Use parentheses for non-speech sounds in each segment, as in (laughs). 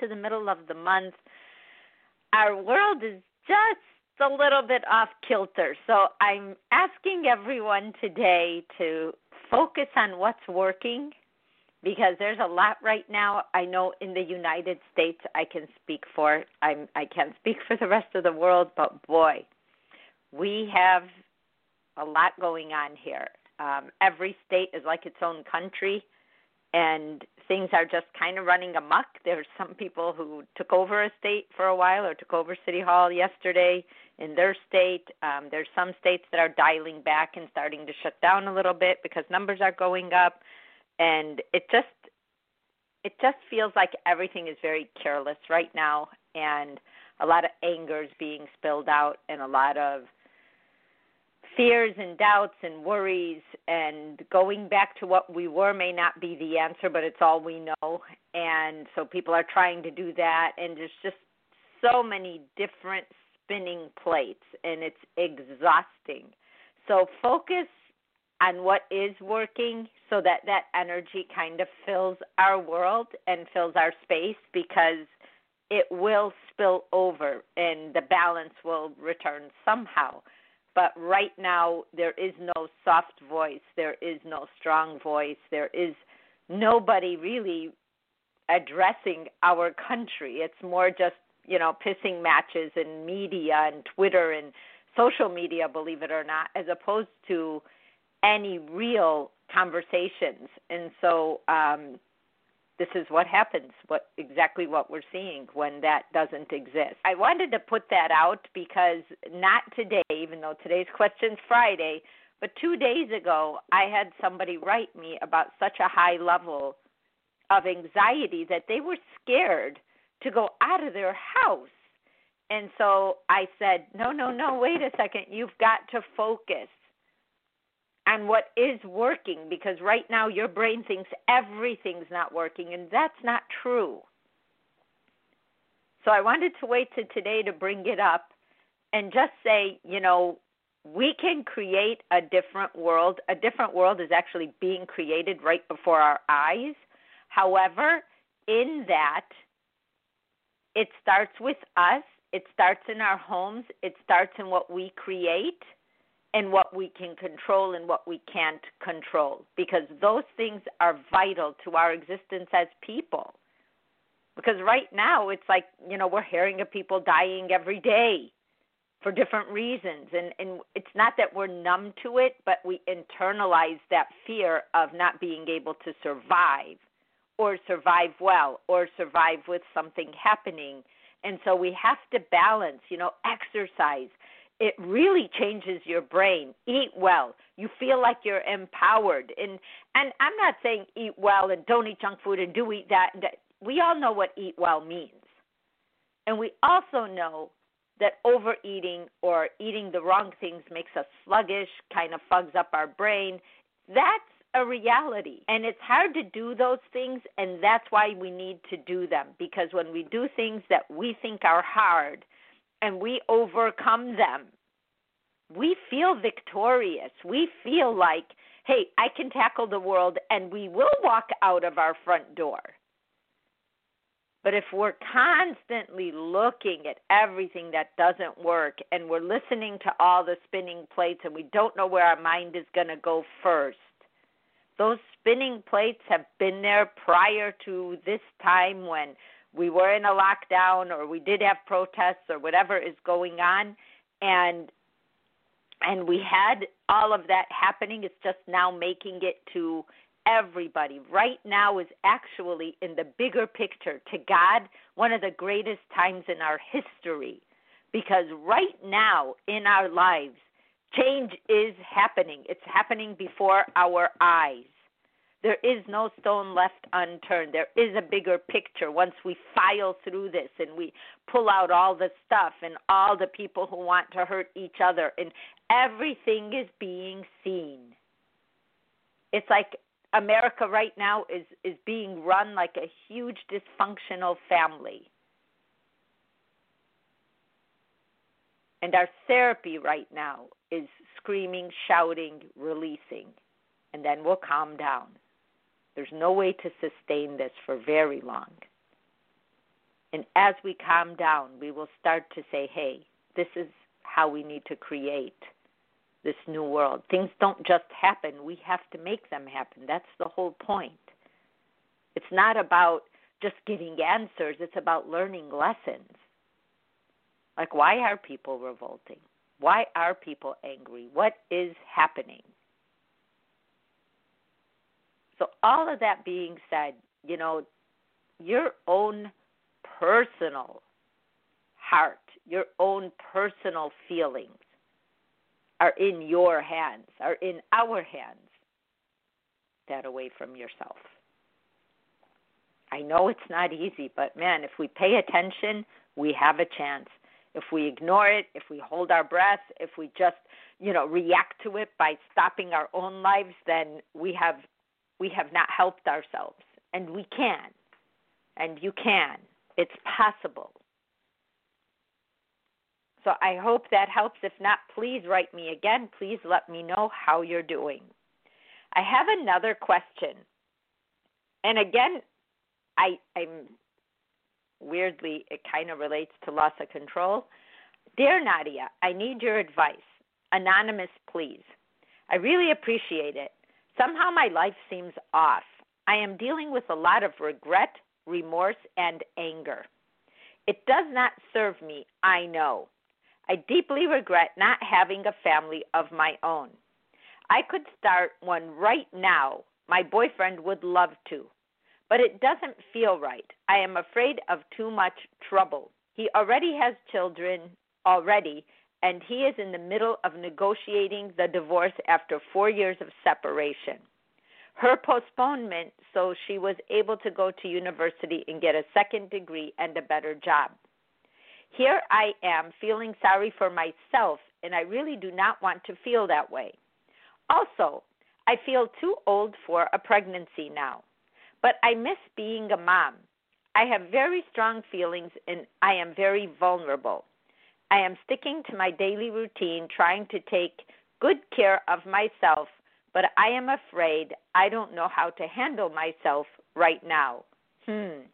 To the middle of the month. Our world is just a little bit off kilter. So I'm asking everyone today to focus on what's working because there's a lot right now. I know in the United States I can speak for. I'm I can't speak for the rest of the world, but boy, we have a lot going on here. Um, every state is like its own country, and things are just kind of running amok. There's some people who took over a state for a while or took over City Hall yesterday in their state. Um, there's some states that are dialing back and starting to shut down a little bit because numbers are going up, and it just it just feels like everything is very careless right now, and a lot of anger is being spilled out, and a lot of fears and doubts and worries and going back to what we were may not be the answer but it's all we know. And so people are trying to do that and there's just so many different spinning plates and it's exhausting. So focus on what is working so that that energy kind of fills our world and fills our space because it will spill over and the balance will return somehow but right now, there is no soft voice, there is no strong voice, there is nobody really addressing our country. It's more just, you know, pissing matches and media and Twitter and social media, believe it or not, as opposed to any real conversations. And so um, this is what happens what exactly what we're seeing when that doesn't exist. I wanted to put that out because not today even though today's questions friday but two days ago i had somebody write me about such a high level of anxiety that they were scared to go out of their house. And so i said no no no wait a second. You've got to focus and what is working because right now your brain thinks everything's not working and that's not true. So I wanted to wait to today to bring it up and just say, you know, we can create a different world. A different world is actually being created right before our eyes. However, in that, it starts with us, it starts in our homes, it starts in what we create and what we can control and what we can't control because those things are vital to our existence as people. Because right now it's like you know we're hearing of people dying every day for different reasons and and it's not that we're numb to it but we internalize that fear of not being able to survive or survive well or survive with something happening. And so we have to balance you know exercise it really changes your brain. Eat well. You feel like you're empowered. And and I'm not saying eat well and don't eat junk food and do eat that. We all know what eat well means. And we also know that overeating or eating the wrong things makes us sluggish, kind of fugs up our brain. That's a reality. And it's hard to do those things, and that's why we need to do them. Because when we do things that we think are hard, and we overcome them, we feel victorious. We feel like, hey, I can tackle the world and we will walk out of our front door. But if we're constantly looking at everything that doesn't work and we're listening to all the spinning plates and we don't know where our mind is going to go first, those spinning plates have been there prior to this time when we were in a lockdown or we did have protests or whatever is going on and and we had all of that happening. It's just now making it to everybody. Right now is actually in the bigger picture to God one of the greatest times in our history because right now in our lives change is happening. It's happening before our eyes. There is no stone left unturned. There is a bigger picture once we file through this and we pull out all the stuff and all the people who want to hurt each other and everything is being seen. It's like America right now is is being run like a huge dysfunctional family. And our therapy right now is screaming, shouting, releasing, and then we'll calm down. There's no way to sustain this for very long. And as we calm down, we will start to say, hey, this is how we need to create this new world. Things don't just happen, we have to make them happen. That's the whole point. It's not about just getting answers, it's about learning lessons. Like, why are people revolting? Why are people angry? What is happening? So, all of that being said, you know, your own personal heart, your own personal feelings are in your hands, are in our hands. That away from yourself. I know it's not easy, but man, if we pay attention, we have a chance. If we ignore it, if we hold our breath, if we just, you know, react to it by stopping our own lives, then we have we have not helped ourselves. And we can. And you can. It's possible. So I hope that helps. If not, please write me again. Please let me know how you're doing. I have another question. And again, I, I'm weirdly, it kind of relates to loss of control. Dear Nadia, I need your advice. Anonymous, please. I really appreciate it. Somehow my life seems off. I am dealing with a lot of regret, remorse, and anger. It does not serve me, I know. I deeply regret not having a family of my own. I could start one right now. My boyfriend would love to. But it doesn't feel right. I am afraid of too much trouble. He already has children already, and he is in the middle of negotiating the divorce after four years of separation. Her postponement so she was able to go to university and get a second degree and a better job. Here I am feeling sorry for myself, and I really do not want to feel that way. Also, I feel too old for a pregnancy now, but I miss being a mom. I have very strong feelings and I am very vulnerable. I am sticking to my daily routine, trying to take good care of myself, but I am afraid I don't know how to handle myself right now. Hmm.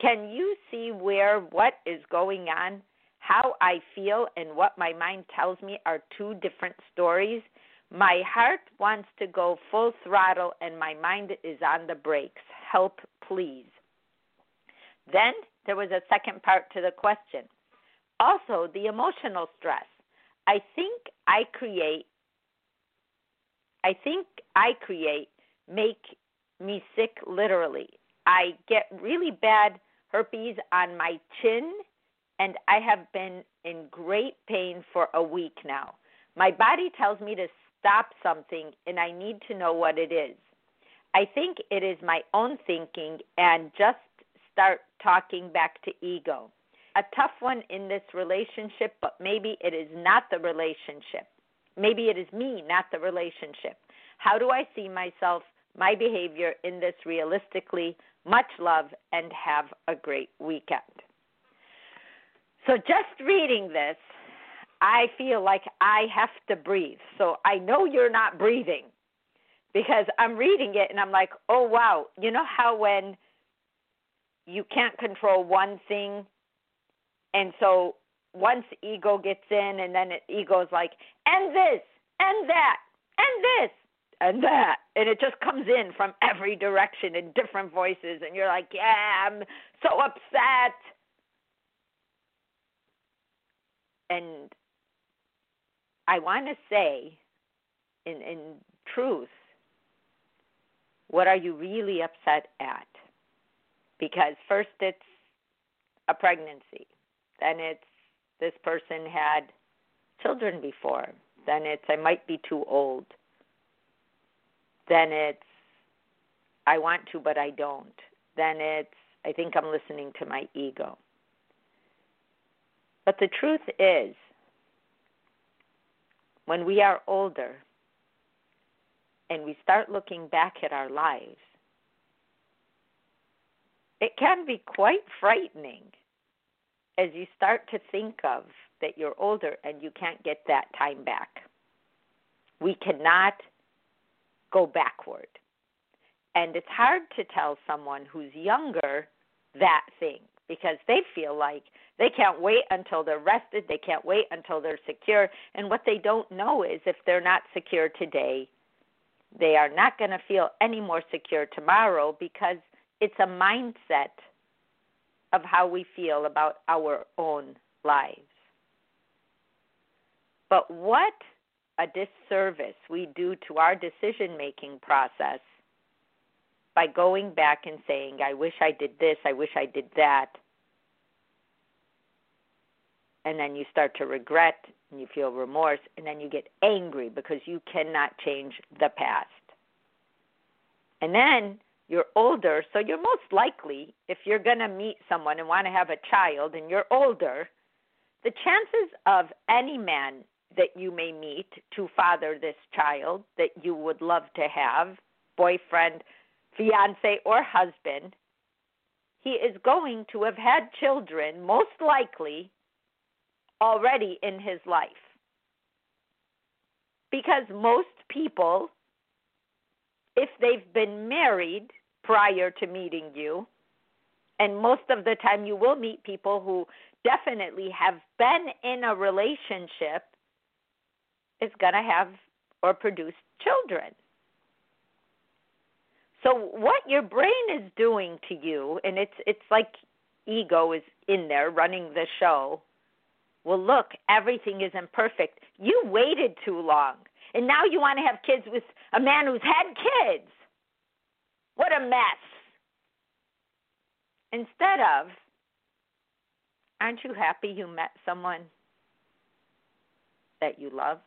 Can you see where what is going on? How I feel and what my mind tells me are two different stories. My heart wants to go full throttle and my mind is on the brakes. Help, please. Then there was a second part to the question. Also, the emotional stress. I think I create I think I create make me sick literally. I get really bad herpes on my chin, and I have been in great pain for a week now. My body tells me to stop something, and I need to know what it is. I think it is my own thinking and just start talking back to ego. A tough one in this relationship, but maybe it is not the relationship. Maybe it is me, not the relationship. How do I see myself, my behavior in this realistically? Much love and have a great weekend. So, just reading this, I feel like I have to breathe. So, I know you're not breathing because I'm reading it and I'm like, oh, wow. You know how when you can't control one thing, and so once ego gets in, and then it, ego's like, and this, and that, and this, and that and it just comes in from every direction in different voices and you're like yeah i'm so upset And I want to say, in, in truth, what are you really upset at? Because first it's a pregnancy, then it's this person had children before, then it's I might be too old, then it's I want to but I don't, then it's I think I'm listening to my ego. But the truth is, when we are older and we start looking back at our lives, it can be quite frightening as you start to think of that you're older and you can't get that time back. We cannot go backward. And it's hard to tell someone who's younger that thing because they feel like they can't wait until they're rested, they can't wait until they're secure. And what they don't know is if they're not secure today, they are not going to feel any more secure tomorrow because it's a mindset of how we feel about our own lives. But what a disservice we do to our decision making process by going back and saying, I wish I did this, I wish I did that. And then you start to regret and you feel remorse, and then you get angry because you cannot change the past. And then you're older, so you're most likely, if you're going to meet someone and want to have a child and you're older, the chances of any man that you may meet to father this child that you would love to have, boyfriend, fiance, or husband, he is going to have had children, most likely, already in his life. Because most people, if they've been married prior to meeting you, and most of the time you will meet people who definitely have been in a relationship, is going to have or produce children. So what your brain is doing to you, and it's it's like ego is in there running the show. Well, look, everything is imperfect. You waited too long, and now you want to have kids with a man who's had kids. What a mess. Instead of, aren't you happy you met someone that you love?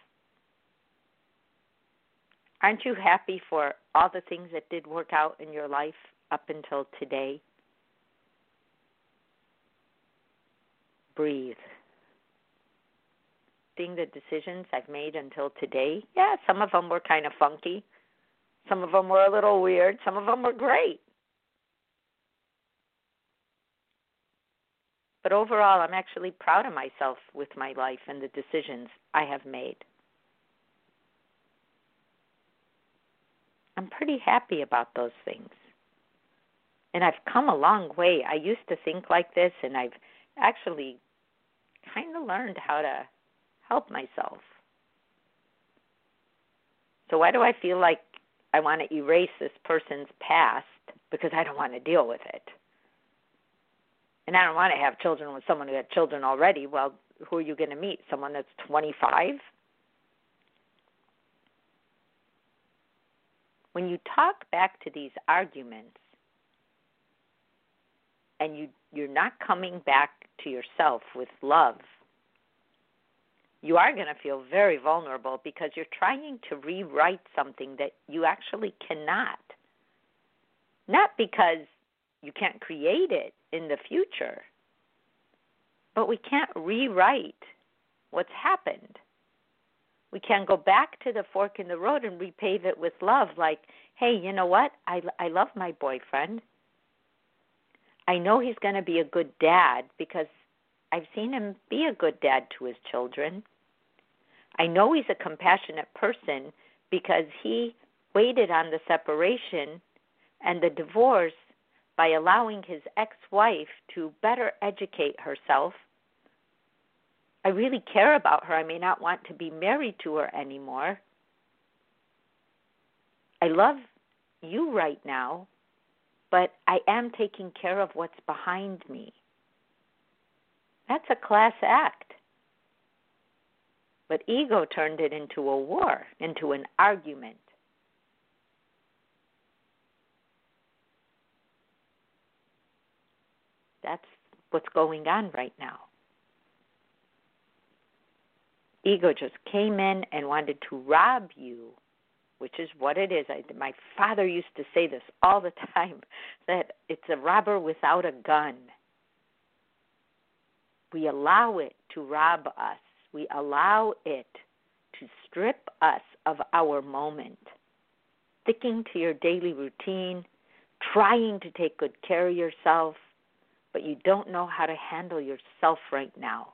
Aren't you happy for all the things that did work out in your life up until today? Breathe. Seeing the decisions I've made until today, yeah, some of them were kind of funky. Some of them were a little weird. Some of them were great. But overall, I'm actually proud of myself with my life and the decisions I have made. I'm pretty happy about those things. And I've come a long way. I used to think like this, and I've actually kind of learned how to help myself. So, why do I feel like I want to erase this person's past? Because I don't want to deal with it. And I don't want to have children with someone who had children already. Well, who are you going to meet? Someone that's 25? when you talk back to these arguments and you you're not coming back to yourself with love you are going to feel very vulnerable because you're trying to rewrite something that you actually cannot. Not because you can't create it in the future but we can't rewrite what's happened. We can't go back to the fork in the road and repave it with love like hey you know what? I i love my boyfriend. I know he's going to be a good dad because i've seen him be a good dad to his children i know he's a compassionate person because he waited on the separation and the divorce by allowing his ex-wife to better educate herself I really care about her. I may not want to be married to her anymore. I love you right now, but I am taking care of what's behind me. That's a class act. But ego turned it into a war, into an argument. That's what's going on right now. Ego just came in and wanted to rob you, which is what it is. I, my father used to say this all the time (laughs) that it's a robber without a gun. We allow it to rob us, we allow it to strip us of our moment. Sticking to your daily routine, trying to take good care of yourself, but you don't know how to handle yourself right now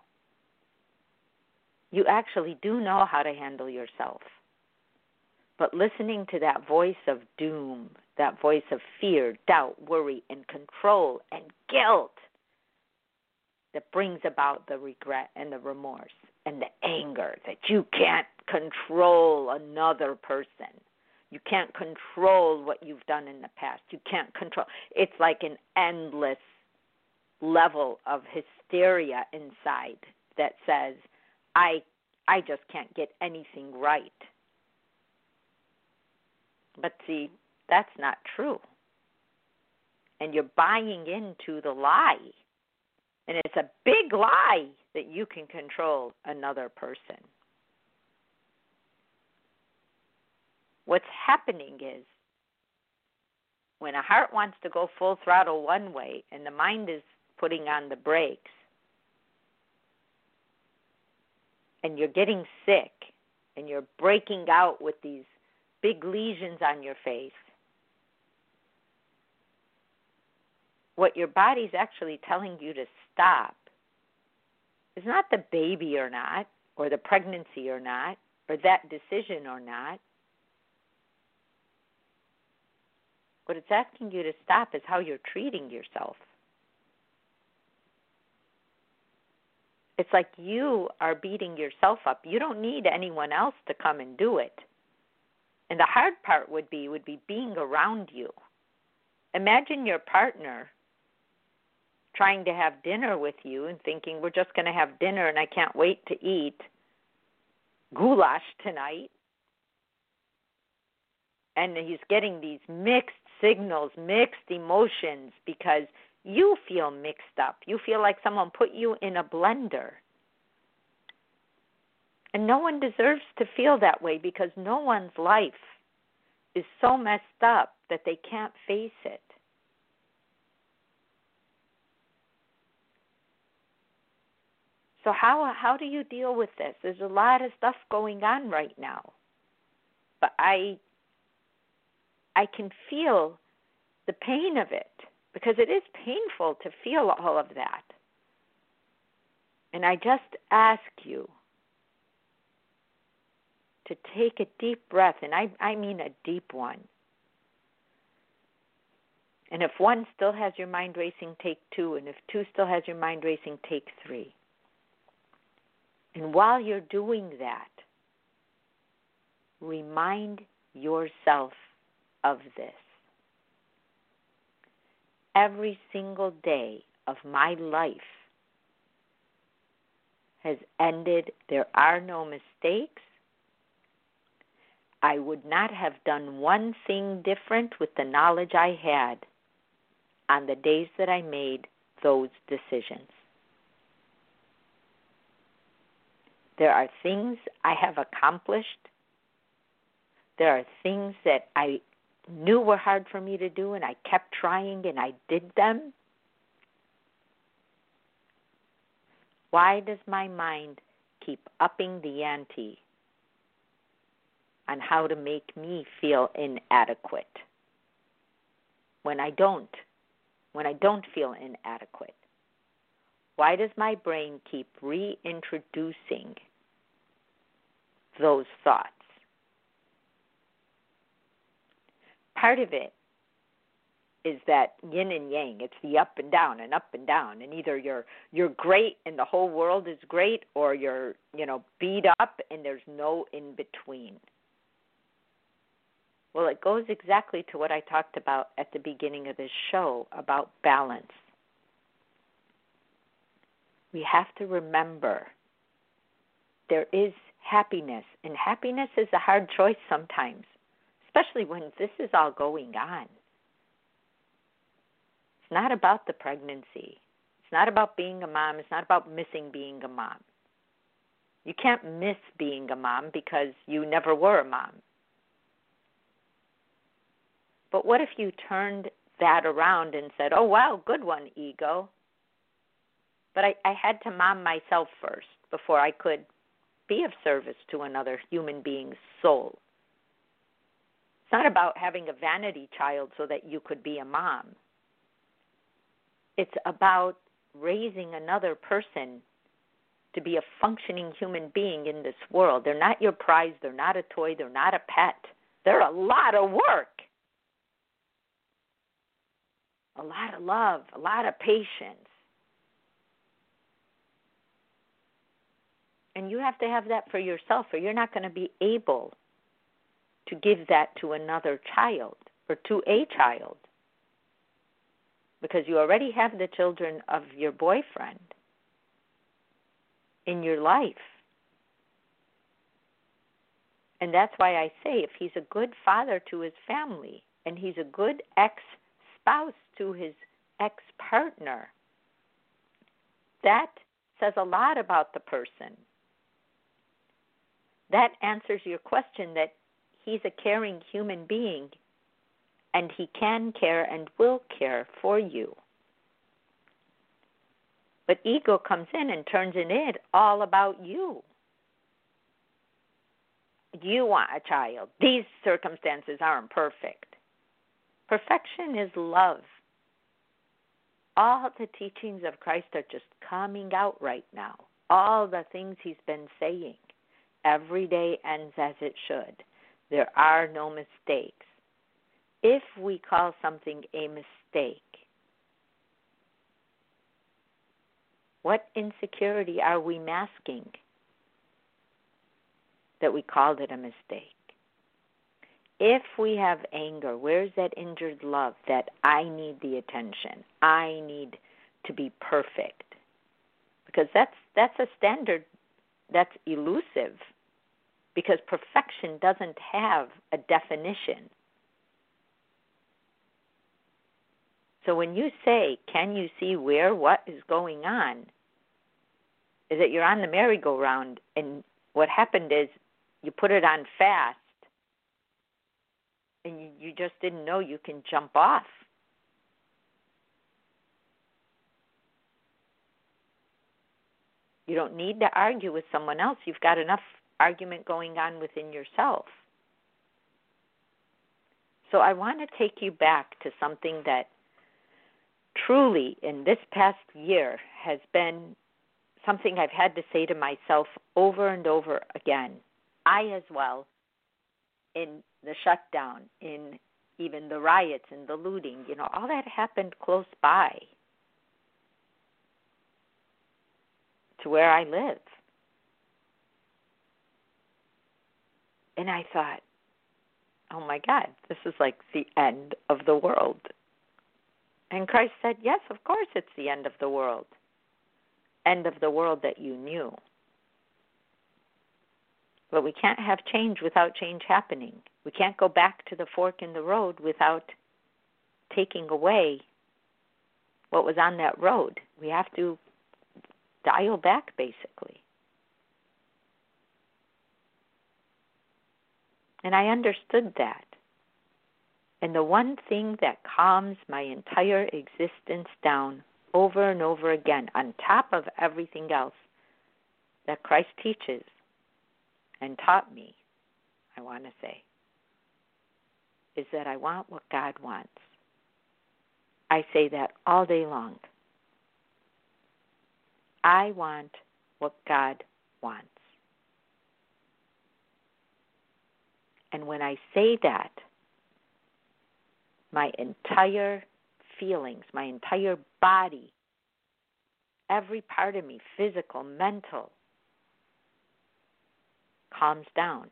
you actually do know how to handle yourself. But listening to that voice of doom, that voice of fear, doubt, worry, and control and guilt that brings about the regret and the remorse and the anger that you can't control another person. You can't control what you've done in the past. You can't control. It's like an endless level of hysteria inside that says, I I just can't get anything right. But see, that's not true. And you're buying into the lie. And it's a big lie that you can control another person. What's happening is when a heart wants to go full throttle one way and the mind is putting on the brakes, and you're getting sick and you're breaking out with these big lesions on your face, what your body's actually telling you to stop is not the baby or not, or the pregnancy or not, or that decision or not. What it's asking you to stop is how you're treating yourself. It's like you are beating yourself up. You don't need anyone else to come and do it. And the hard part would be would be being around you. Imagine your partner trying to have dinner with you and thinking we're just going to have dinner and I can't wait to eat goulash tonight. And he's getting these mixed signals, mixed emotions because you feel mixed up. You feel like someone put you in a blender. And no one deserves to feel that way because no one's life is so messed up that they can't face it. So how how do you deal with this? There's a lot of stuff going on right now. But I I can feel the pain of it because it is painful to feel all of that. And I just ask you to take a deep breath, and I, I mean a deep one. And if one still has your mind racing, take two. And if two still has your mind racing, take three. And while you're doing that, remind yourself of this every single day of my life has ended. There are no mistakes. I would not have done one thing different with the knowledge I had on the days that I made those decisions. There are things I have accomplished. There are things that I knew were hard for me to do and I kept trying and I did them? Why does my mind keep upping the ante on how to make me feel inadequate when I don't? When I don't feel inadequate? Why does my brain keep reintroducing those thoughts? part of it is that yin and yang. It's the up and down and up and down. And either you're you're great and the whole world is great or you're you know beat up and there's no in between well it goes exactly to what i talked about at the beginning of this show about balance. We have to remember there is happiness. And happiness is a hard choice sometimes, especially when this is all going on. It's not about the pregnancy. It's not about being a mom. It's not about missing being a mom. You can't miss being a mom because you never were a mom. But what if you turned that around and said, oh, wow, good one, ego? But I, I had to mom myself first before I could be of service to another human being's soul. It's not about having a vanity child so that you could be a mom. It's about raising another person to be a functioning human being in this world. They're not your prize, they're not a toy, they're not a pet. They're a lot of work. A lot of love, a lot of patience. And you have to have that for yourself, or you're not going to be able to give that to another child or to a child because you already have the children of your boyfriend in your life. And that's why I say if he's a good father to his family and he's a good ex spouse to his ex partner, that says a lot about the person. That answers your question that he's a caring human being and he can care and will care for you. But ego comes in and turns in it all about you. You want a child. These circumstances aren't perfect. Perfection is love. All the teachings of Christ are just coming out right now. All the things he's been saying. Every day ends as it should. There are no mistakes if we call something a mistake, what insecurity are we masking that we called it a mistake? If we have anger, where's that injured love that I need the attention? I need to be perfect. Because that's that's a standard that's elusive because perfection doesn't have a definition. So when you say, can you see where what is going on? Is that you're on the merry-go-round and what happened is you put it on fast and you, you just didn't know you can jump off. You don't need to argue with someone else. You've got enough argument going on within yourself. So I want to take you back to something that truly in this past year has been something I've had to say to myself over and over again. I, as well, in the shutdown, in even the riots and the looting, you know, all that happened close by to where I live. And I thought, oh my God, this is like the end of the world. And Christ said, Yes, of course it's the end of the world. End of the world that you knew. But we can't have change without change happening. We can't go back to the fork in the road without taking away what was on that road. We have to dial back, basically. And I understood that. And the one thing that calms my entire existence down over and over again, on top of everything else that Christ teaches and taught me, I want to say, is that I want what God wants. I say that all day long. I want what God wants. And when I say that, my entire feelings, my entire body, every part of me, physical, mental, calms down.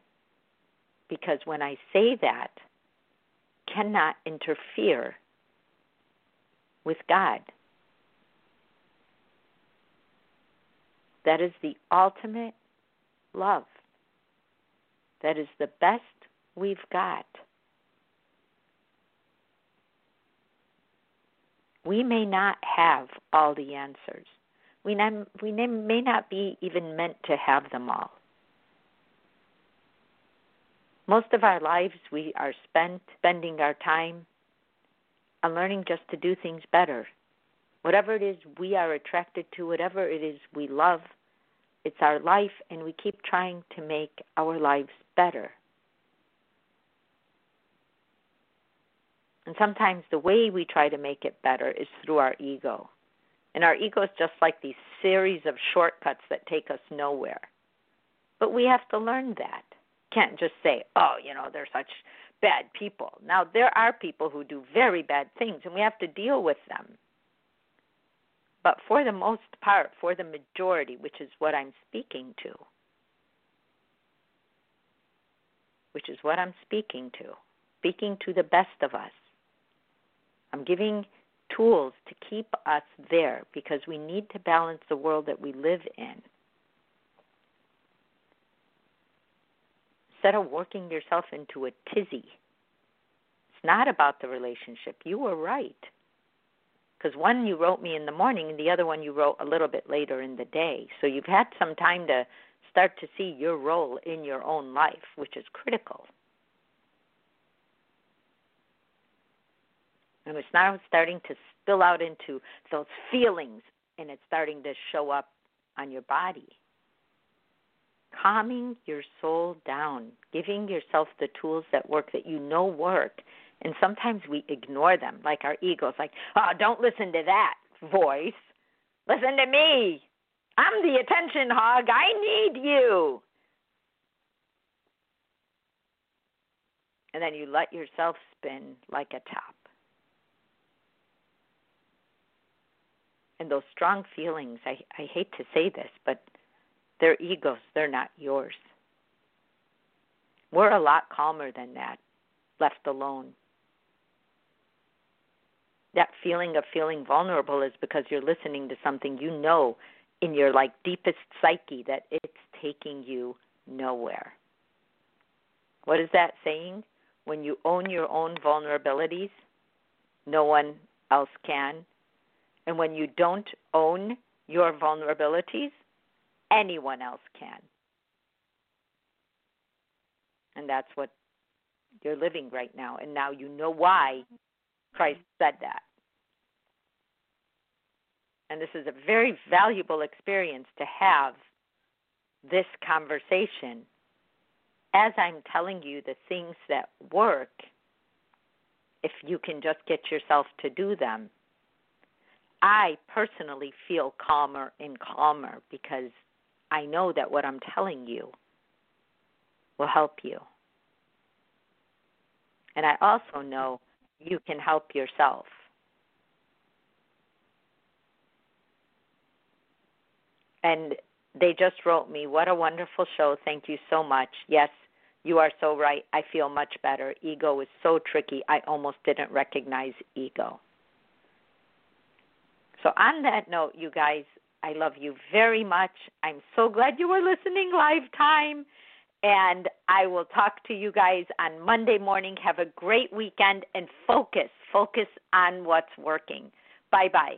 Because when I say that, cannot interfere with God. That is the ultimate love that is the best we've got. We may not have all the answers. We, not, we may not be even meant to have them all. Most of our lives, we are spent spending our time on learning just to do things better. Whatever it is we are attracted to, whatever it is we love, it's our life, and we keep trying to make our lives better. And sometimes the way we try to make it better is through our ego. And our ego is just like these series of shortcuts that take us nowhere. But we have to learn that. Can't just say, oh, you know, they're such bad people. Now, there are people who do very bad things, and we have to deal with them. But for the most part, for the majority, which is what I'm speaking to, which is what I'm speaking to, speaking to the best of us, I'm giving tools to keep us there because we need to balance the world that we live in. Instead of working yourself into a tizzy, it's not about the relationship. You were right. Because one you wrote me in the morning and the other one you wrote a little bit later in the day. So you've had some time to start to see your role in your own life, which is critical. And it's now starting to spill out into those feelings and it's starting to show up on your body. Calming your soul down, giving yourself the tools that work that you know work. And sometimes we ignore them, like our ego's like, oh, don't listen to that voice. Listen to me. I'm the attention hog. I need you. And then you let yourself spin like a top. and those strong feelings i i hate to say this but they're egos they're not yours we're a lot calmer than that left alone that feeling of feeling vulnerable is because you're listening to something you know in your like deepest psyche that it's taking you nowhere what is that saying when you own your own vulnerabilities no one else can and when you don't own your vulnerabilities, anyone else can. And that's what you're living right now. And now you know why Christ said that. And this is a very valuable experience to have this conversation as I'm telling you the things that work if you can just get yourself to do them I personally feel calmer and calmer because I know that what I'm telling you will help you. And I also know you can help yourself. And they just wrote me, What a wonderful show. Thank you so much. Yes, you are so right. I feel much better. Ego is so tricky. I almost didn't recognize ego. So, on that note, you guys, I love you very much. I'm so glad you were listening live time. And I will talk to you guys on Monday morning. Have a great weekend and focus. Focus on what's working. Bye bye.